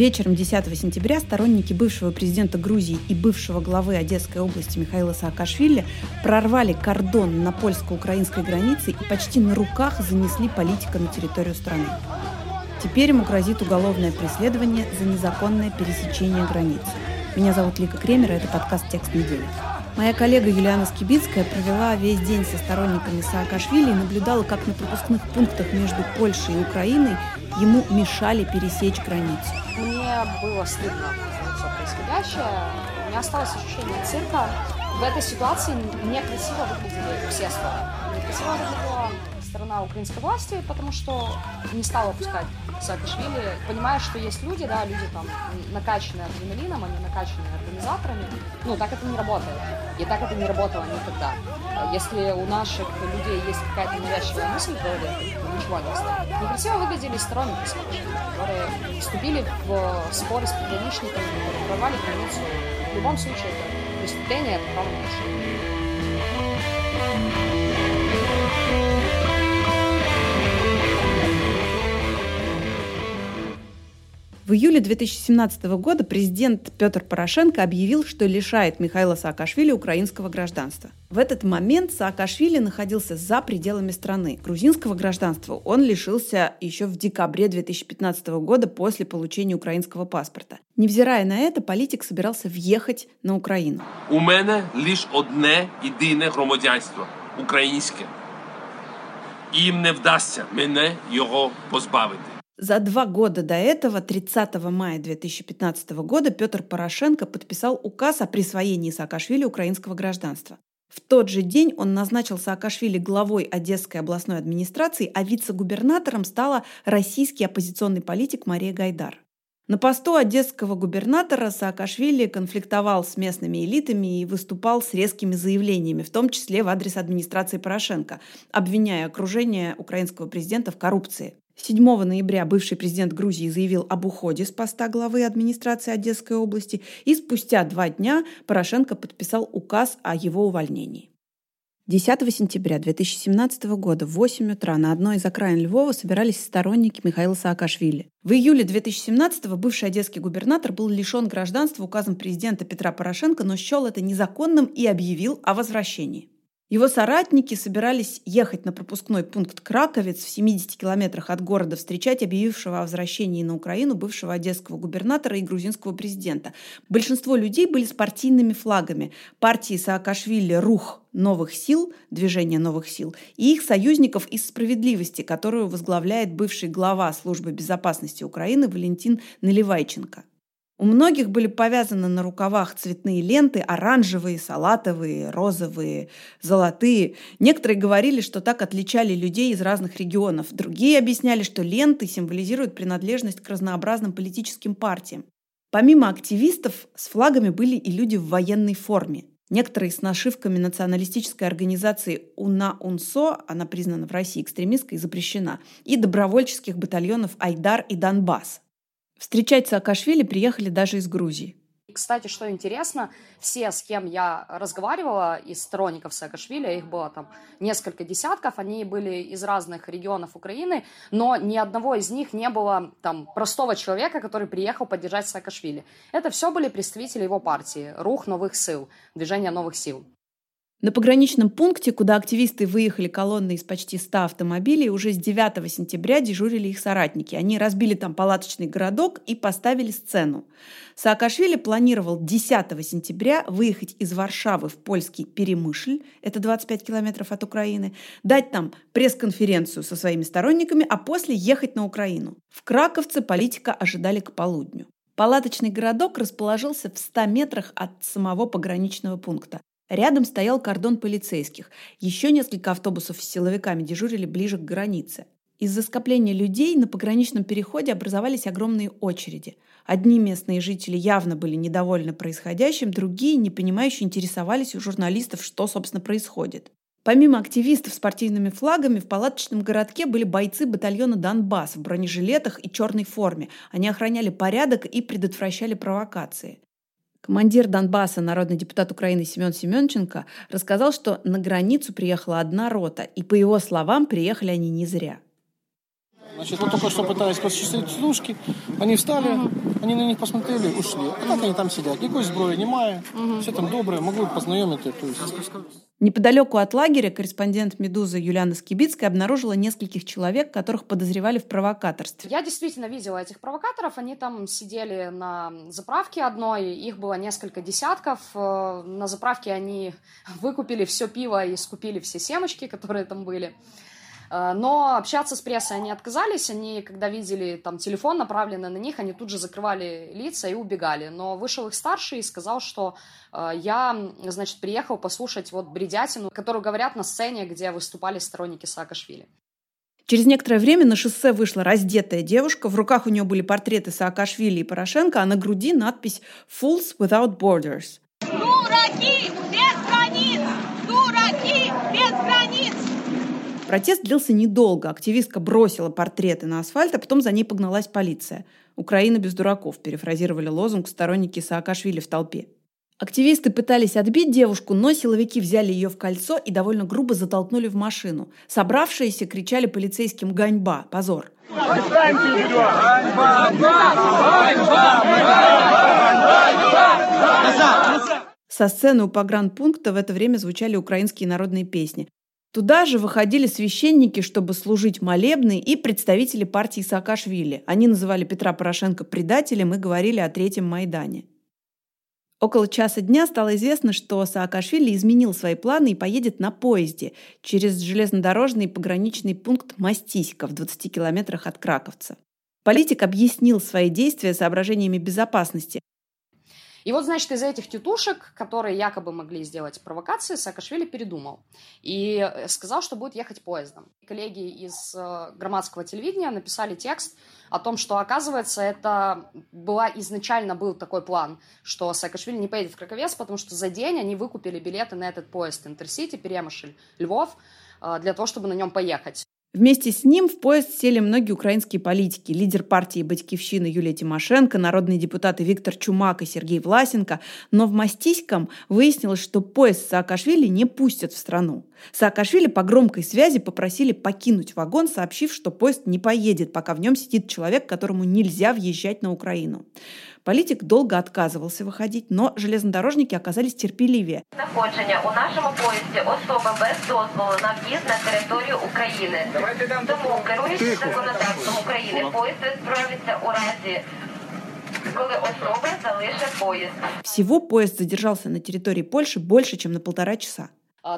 Вечером 10 сентября сторонники бывшего президента Грузии и бывшего главы Одесской области Михаила Саакашвили прорвали кордон на польско-украинской границе и почти на руках занесли политика на территорию страны. Теперь ему грозит уголовное преследование за незаконное пересечение границы. Меня зовут Лика Кремер, это подкаст «Текст недели». Моя коллега Юлиана Скибицкая провела весь день со сторонниками Саакашвили и наблюдала, как на пропускных пунктах между Польшей и Украиной ему мешали пересечь границу. Мне было стыдно за все происходящее. У меня осталось ощущение цирка. В этой ситуации некрасиво выглядели все стороны. Некрасиво выглядела сторона украинской власти, потому что не стала пускать Саакашвили, понимая, что есть люди, да, люди там накачанные адреналином, они накачанные организаторами. Ну, так это не работает. И так это не работало никогда. Если у наших людей есть какая-то навязчивая мысль то ничего не оставит. Некрасиво выглядели Саакашвили, которые вступили в споры с пограничниками, прорвали границу. В любом случае, это преступление, это правонарушение. В июле 2017 года президент Петр Порошенко объявил, что лишает Михаила Саакашвили украинского гражданства. В этот момент Саакашвили находился за пределами страны. Грузинского гражданства он лишился еще в декабре 2015 года после получения украинского паспорта. Невзирая на это, политик собирался въехать на Украину. У мене лише одне єдине громадянство українське. І їм не вдасться мене його позбавити. За два года до этого, 30 мая 2015 года, Петр Порошенко подписал указ о присвоении Саакашвили украинского гражданства. В тот же день он назначил Саакашвили главой Одесской областной администрации, а вице-губернатором стала российский оппозиционный политик Мария Гайдар. На посту одесского губернатора Саакашвили конфликтовал с местными элитами и выступал с резкими заявлениями, в том числе в адрес администрации Порошенко, обвиняя окружение украинского президента в коррупции. 7 ноября бывший президент Грузии заявил об уходе с поста главы администрации Одесской области, и спустя два дня Порошенко подписал указ о его увольнении. 10 сентября 2017 года в 8 утра на одной из окраин Львова собирались сторонники Михаила Саакашвили. В июле 2017 бывший одесский губернатор был лишен гражданства указом президента Петра Порошенко, но счел это незаконным и объявил о возвращении. Его соратники собирались ехать на пропускной пункт Краковец в 70 километрах от города встречать объявившего о возвращении на Украину бывшего одесского губернатора и грузинского президента. Большинство людей были с партийными флагами. Партии Саакашвили «Рух новых сил», движение новых сил, и их союзников из «Справедливости», которую возглавляет бывший глава службы безопасности Украины Валентин Наливайченко. У многих были повязаны на рукавах цветные ленты, оранжевые, салатовые, розовые, золотые. Некоторые говорили, что так отличали людей из разных регионов. Другие объясняли, что ленты символизируют принадлежность к разнообразным политическим партиям. Помимо активистов, с флагами были и люди в военной форме. Некоторые с нашивками националистической организации УНА-УНСО, она признана в России экстремистской и запрещена, и добровольческих батальонов Айдар и Донбасс. Встречать Саакашвили приехали даже из Грузии. Кстати, что интересно, все, с кем я разговаривала из сторонников Саакашвили, их было там несколько десятков, они были из разных регионов Украины, но ни одного из них не было там простого человека, который приехал поддержать Саакашвили. Это все были представители его партии, Рух новых сил, Движение новых сил. На пограничном пункте, куда активисты выехали колонной из почти 100 автомобилей, уже с 9 сентября дежурили их соратники. Они разбили там палаточный городок и поставили сцену. Саакашвили планировал 10 сентября выехать из Варшавы в польский Перемышль, это 25 километров от Украины, дать там пресс-конференцию со своими сторонниками, а после ехать на Украину. В Краковце политика ожидали к полудню. Палаточный городок расположился в 100 метрах от самого пограничного пункта. Рядом стоял кордон полицейских. Еще несколько автобусов с силовиками дежурили ближе к границе. Из-за скопления людей на пограничном переходе образовались огромные очереди. Одни местные жители явно были недовольны происходящим, другие, не понимающие, интересовались у журналистов, что, собственно, происходит. Помимо активистов с партийными флагами, в палаточном городке были бойцы батальона «Донбасс» в бронежилетах и черной форме. Они охраняли порядок и предотвращали провокации. Командир Донбасса, народный депутат Украины Семен Семенченко, рассказал, что на границу приехала одна рота, и по его словам, приехали они не зря. Значит, вот только что пытались посчастливить служки, они встали, угу. они на них посмотрели, ушли. А так они там сидят, никакой сброи немає, угу. все там добрые, могу познакомить. То есть... Неподалеку от лагеря корреспондент «Медузы» Юлиана Скибицкая обнаружила нескольких человек, которых подозревали в провокаторстве. Я действительно видела этих провокаторов. Они там сидели на заправке одной, их было несколько десятков. Э, на заправке они выкупили все пиво и скупили все семечки, которые там были. Э, но общаться с прессой они отказались, они, когда видели там телефон направленный на них, они тут же закрывали лица и убегали. Но вышел их старший и сказал, что э, я, значит, приехал послушать вот бредятину, которую говорят на сцене, где выступали сторонники Саакашвили. Через некоторое время на шоссе вышла раздетая девушка. В руках у нее были портреты Саакашвили и Порошенко, а на груди надпись «Fools Without Borders». Дураки без границ! Дураки без границ! Протест длился недолго. Активистка бросила портреты на асфальт, а потом за ней погналась полиция. «Украина без дураков», перефразировали лозунг сторонники Саакашвили в толпе. Активисты пытались отбить девушку, но силовики взяли ее в кольцо и довольно грубо затолкнули в машину. Собравшиеся кричали полицейским «Ганьба! Позор!». Со сцены у погранпункта в это время звучали украинские народные песни. Туда же выходили священники, чтобы служить молебны, и представители партии Саакашвили. Они называли Петра Порошенко предателем и говорили о Третьем Майдане. Около часа дня стало известно, что Саакашвили изменил свои планы и поедет на поезде через железнодорожный пограничный пункт Мастиська в 20 километрах от Краковца. Политик объяснил свои действия соображениями безопасности, и вот, значит, из этих тетушек, которые якобы могли сделать провокации, Саакашвили передумал и э, сказал, что будет ехать поездом. Коллеги из э, громадского телевидения написали текст о том, что, оказывается, это была изначально был такой план, что Саакашвили не поедет в Краковец, потому что за день они выкупили билеты на этот поезд Интерсити, Перемышль, Львов, э, для того, чтобы на нем поехать. Вместе с ним в поезд сели многие украинские политики. Лидер партии «Батькивщина» Юлия Тимошенко, народные депутаты Виктор Чумак и Сергей Власенко. Но в Мастиськом выяснилось, что поезд Саакашвили не пустят в страну. Саакашвили по громкой связи попросили покинуть вагон, сообщив, что поезд не поедет, пока в нем сидит человек, которому нельзя въезжать на Украину. Политик долго отказывался выходить, но железнодорожники оказались терпеливее. Знаходження у нашому поїзді особа без дозволу на в'їзд на територію України. Тому, керуючись законодавством України, поїзд відправиться у разі коли особа залишить поезд. Всего поезд задержался на территории Польши больше, чем на полтора часа.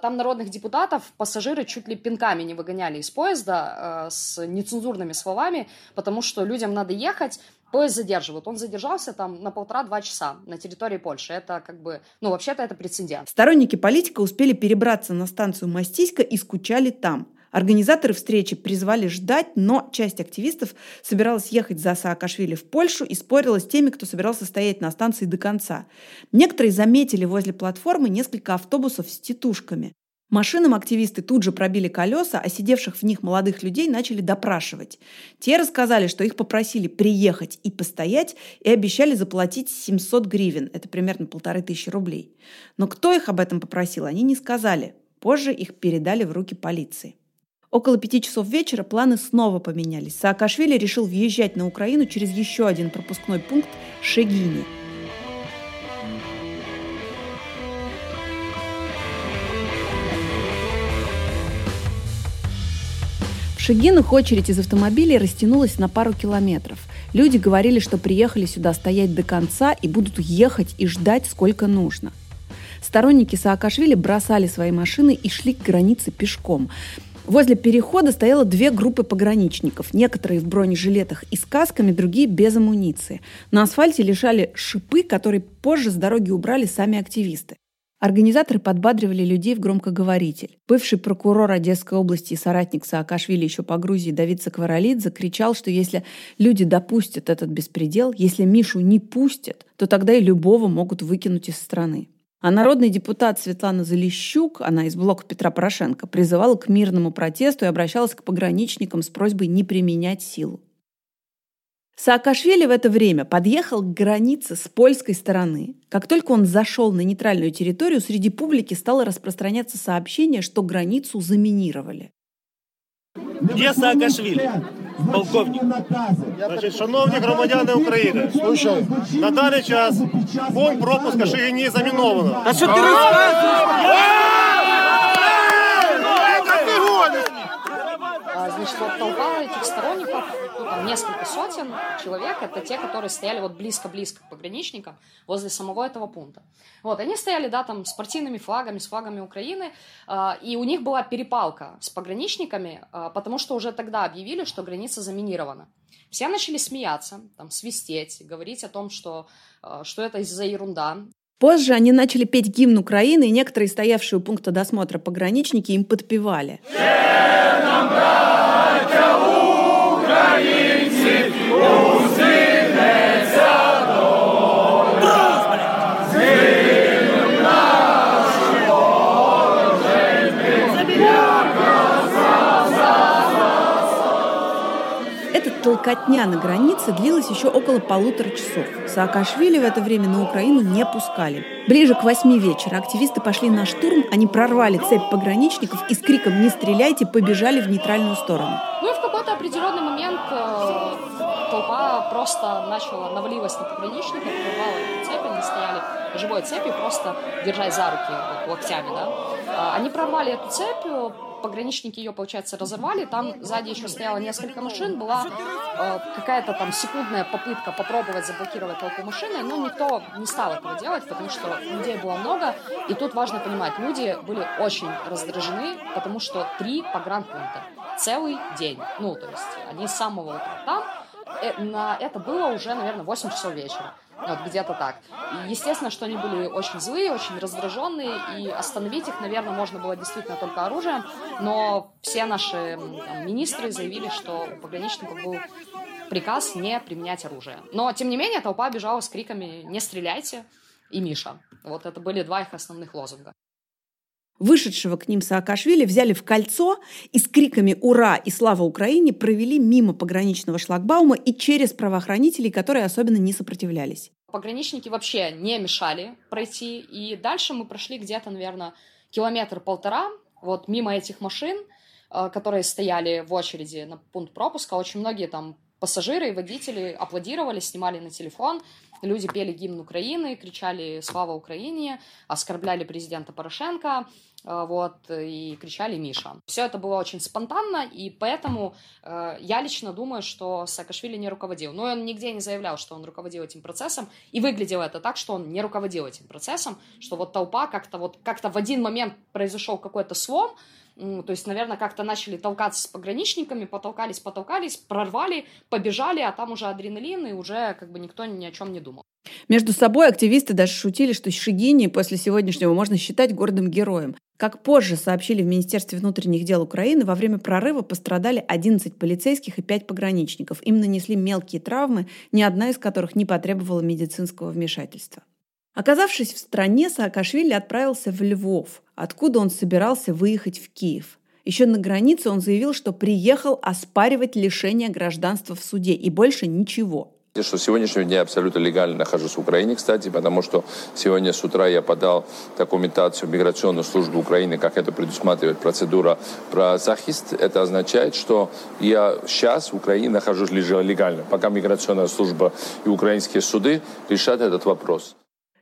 Там народных депутатов пассажиры чуть ли пинками не выгоняли из поезда э, с нецензурными словами, потому что людям надо ехать, поезд задерживают. Он задержался там на полтора-два часа на территории Польши. Это как бы, ну, вообще-то это прецедент. Сторонники политика успели перебраться на станцию Мастиська и скучали там. Организаторы встречи призвали ждать, но часть активистов собиралась ехать за Саакашвили в Польшу и спорила с теми, кто собирался стоять на станции до конца. Некоторые заметили возле платформы несколько автобусов с тетушками. Машинам активисты тут же пробили колеса, а сидевших в них молодых людей начали допрашивать. Те рассказали, что их попросили приехать и постоять, и обещали заплатить 700 гривен, это примерно полторы тысячи рублей. Но кто их об этом попросил, они не сказали. Позже их передали в руки полиции. Около пяти часов вечера планы снова поменялись. Саакашвили решил въезжать на Украину через еще один пропускной пункт – Шегини – Шагинах очередь из автомобилей растянулась на пару километров. Люди говорили, что приехали сюда стоять до конца и будут ехать и ждать, сколько нужно. Сторонники Саакашвили бросали свои машины и шли к границе пешком. Возле перехода стояло две группы пограничников. Некоторые в бронежилетах и с касками, другие без амуниции. На асфальте лежали шипы, которые позже с дороги убрали сами активисты. Организаторы подбадривали людей в громкоговоритель. Бывший прокурор Одесской области и соратник Саакашвили еще по Грузии Давид Сакваралидзе кричал, что если люди допустят этот беспредел, если Мишу не пустят, то тогда и любого могут выкинуть из страны. А народный депутат Светлана Залищук, она из блока Петра Порошенко, призывала к мирному протесту и обращалась к пограничникам с просьбой не применять силу. Саакашвили в это время подъехал к границе с польской стороны. Как только он зашел на нейтральную территорию, среди публики стало распространяться сообщение, что границу заминировали. Где Саакашвили? полковник. Значить, шановні громадяни України, Слушай, на даний час пункт пропуска Шигині заміновано. А що ти розказуєш? Значит, вот толпа этих сторонников, ну, там несколько сотен человек, это те, которые стояли вот близко-близко к пограничникам возле самого этого пункта. Вот, они стояли, да, там с партийными флагами, с флагами Украины, а, и у них была перепалка с пограничниками, а, потому что уже тогда объявили, что граница заминирована. Все начали смеяться, там, свистеть, говорить о том, что, а, что это из-за ерунда, Позже они начали петь гимн Украины, и некоторые стоявшие у пункта досмотра пограничники им подпевали. Эта толкотня на границе длилась еще около полутора часов. Саакашвили в это время на Украину не пускали. Ближе к восьми вечера активисты пошли на штурм, они прорвали цепь пограничников и с криком «Не стреляйте!» побежали в нейтральную сторону. Ну и в какой-то определенный момент э, толпа просто начала навалилась на пограничников, прорвала цепи, они стояли живой цепью, просто держась за руки вот, локтями, да. А, Они прорвали эту цепь, э, пограничники ее, получается, разорвали, там сзади еще стояло несколько машин, была э, какая-то там секундная попытка попробовать заблокировать толпу машины, но никто не стал этого делать, потому что людей было много, и тут важно понимать, люди были очень раздражены, потому что три погранпункта целый день, ну, то есть они с самого утра на это было уже, наверное, 8 часов вечера. Вот где-то так. Естественно, что они были очень злые, очень раздраженные, и остановить их, наверное, можно было действительно только оружием, но все наши там, министры заявили, что у пограничников был приказ не применять оружие. Но, тем не менее, толпа бежала с криками «Не стреляйте!» и «Миша». Вот это были два их основных лозунга. Вышедшего к ним Саакашвили взяли в кольцо и с криками «Ура!» и «Слава Украине!» провели мимо пограничного шлагбаума и через правоохранителей, которые особенно не сопротивлялись. Пограничники вообще не мешали пройти, и дальше мы прошли где-то, наверное, километр-полтора, вот мимо этих машин, э, которые стояли в очереди на пункт пропуска. Очень многие там пассажиры и водители аплодировали, снимали на телефон, люди пели гимн Украины, кричали «Слава Украине!», оскорбляли президента Порошенко, вот, и кричали «Миша». Все это было очень спонтанно, и поэтому э, я лично думаю, что Саакашвили не руководил. Но он нигде не заявлял, что он руководил этим процессом, и выглядело это так, что он не руководил этим процессом, что вот толпа как-то вот как-то в один момент произошел какой-то слом, то есть, наверное, как-то начали толкаться с пограничниками, потолкались, потолкались, прорвали, побежали, а там уже адреналин, и уже как бы никто ни о чем не думал. Между собой активисты даже шутили, что Шигини после сегодняшнего можно считать гордым героем. Как позже сообщили в Министерстве внутренних дел Украины, во время прорыва пострадали 11 полицейских и 5 пограничников. Им нанесли мелкие травмы, ни одна из которых не потребовала медицинского вмешательства. Оказавшись в стране, Саакашвили отправился в Львов, откуда он собирался выехать в Киев. Еще на границе он заявил, что приехал оспаривать лишение гражданства в суде и больше ничего. Что сегодняшнего дня абсолютно легально нахожусь в Украине, кстати, потому что сегодня с утра я подал документацию в миграционную службу Украины, как это предусматривает процедура про захист. Это означает, что я сейчас в Украине нахожусь легально, пока миграционная служба и украинские суды решат этот вопрос.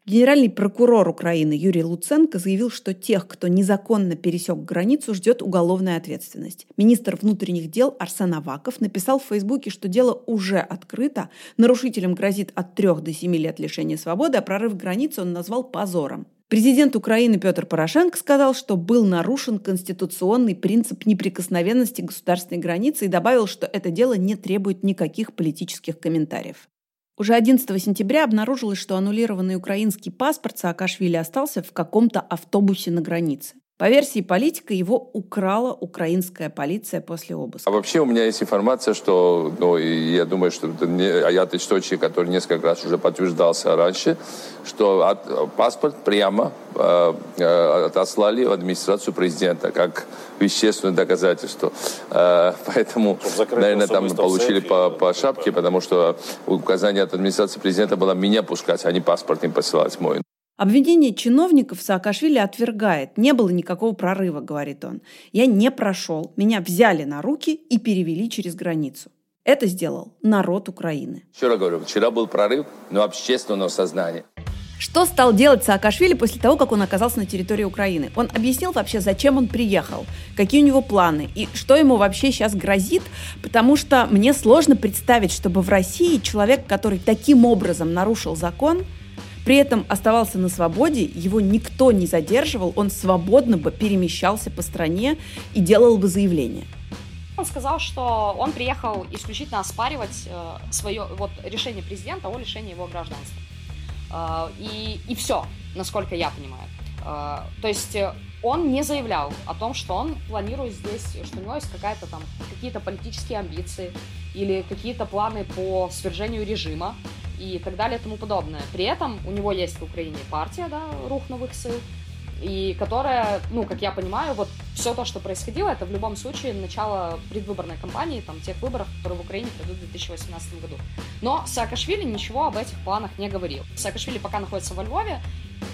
Генеральный прокурор Украины Юрий Луценко заявил, что тех, кто незаконно пересек границу, ждет уголовная ответственность. Министр внутренних дел Арсен Аваков написал в Фейсбуке, что дело уже открыто, нарушителям грозит от 3 до 7 лет лишения свободы, а прорыв границы он назвал позором. Президент Украины Петр Порошенко сказал, что был нарушен конституционный принцип неприкосновенности государственной границы и добавил, что это дело не требует никаких политических комментариев. Уже 11 сентября обнаружилось, что аннулированный украинский паспорт Саакашвили остался в каком-то автобусе на границе. По версии политика, его украла украинская полиция после обыска. А вообще у меня есть информация, что, ну, я думаю, что это не, а я источник, который несколько раз уже подтверждался раньше, что от, паспорт прямо э, э, отослали в администрацию президента как вещественное доказательство. Э, поэтому, наверное, там получили по, по шапке, потому что указание от администрации президента было меня пускать, а не паспорт им посылать мой. Обвинение чиновников Саакашвили отвергает. Не было никакого прорыва, говорит он. Я не прошел. Меня взяли на руки и перевели через границу. Это сделал народ Украины. Еще раз говорю, вчера был прорыв, но общественного сознания. Что стал делать Саакашвили после того, как он оказался на территории Украины? Он объяснил вообще, зачем он приехал, какие у него планы и что ему вообще сейчас грозит, потому что мне сложно представить, чтобы в России человек, который таким образом нарушил закон, при этом оставался на свободе, его никто не задерживал, он свободно бы перемещался по стране и делал бы заявление. Он сказал, что он приехал исключительно оспаривать э, свое вот, решение президента о лишении его гражданства. А, и, и все, насколько я понимаю. А, то есть э, он не заявлял о том, что он планирует здесь, что у него есть какая-то там какие-то политические амбиции или какие-то планы по свержению режима и так далее и тому подобное. При этом у него есть в Украине партия, да, рух новых сил, и которая, ну, как я понимаю, вот все то, что происходило, это в любом случае начало предвыборной кампании, там, тех выборов, которые в Украине пройдут в 2018 году. Но Саакашвили ничего об этих планах не говорил. Саакашвили пока находится во Львове,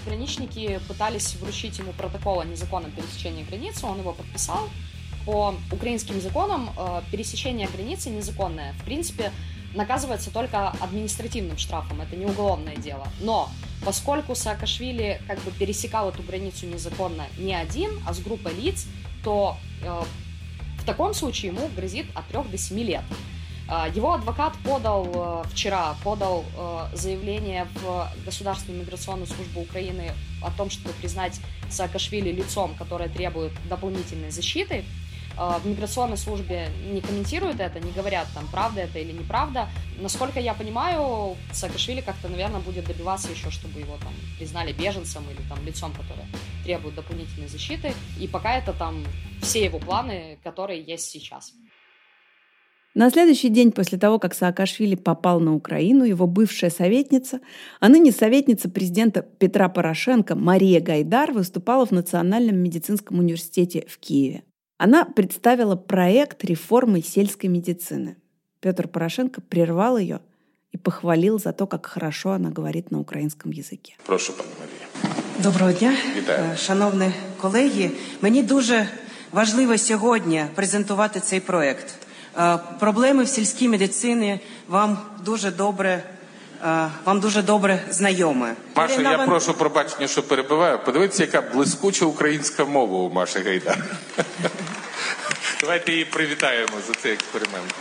граничники пытались вручить ему протокол о незаконном пересечении границы, он его подписал. По украинским законам э, пересечение границы незаконное. В принципе, наказывается только административным штрафом, это не уголовное дело. Но поскольку Саакашвили как бы пересекал эту границу незаконно не один, а с группой лиц, то э, в таком случае ему грозит от 3 до 7 лет. Э, его адвокат подал э, вчера подал э, заявление в Государственную миграционную службу Украины о том, чтобы признать Саакашвили лицом, которое требует дополнительной защиты. А, в миграционной службе не комментируют это, не говорят, там, правда это или неправда. Насколько я понимаю, Саакашвили как-то, наверное, будет добиваться еще, чтобы его там признали беженцем или там лицом, которое требует дополнительной защиты. И пока это там все его планы, которые есть сейчас. На следующий день после того, как Саакашвили попал на Украину, его бывшая советница, а ныне советница президента Петра Порошенко Мария Гайдар выступала в Национальном медицинском университете в Киеве. Она представила проект реформы сельской медицины. Петр Порошенко прервал ее и похвалил за то, как хорошо она говорит на українському язикі. Прошу, пані Марія. Доброго дня, Вітаю. Е, шановні колеги. Мені дуже важливо сьогодні презентувати цей проект. Е, Проблеми в сільській медицині вам дуже добре. е, Вам дуже добре знайоме. Маша, я Ван- прошу пробачення, що перебиваю. Подивіться, яка блискуча українська мова у Маші Гайдар. Давайте її привітаємо за цей експеримент.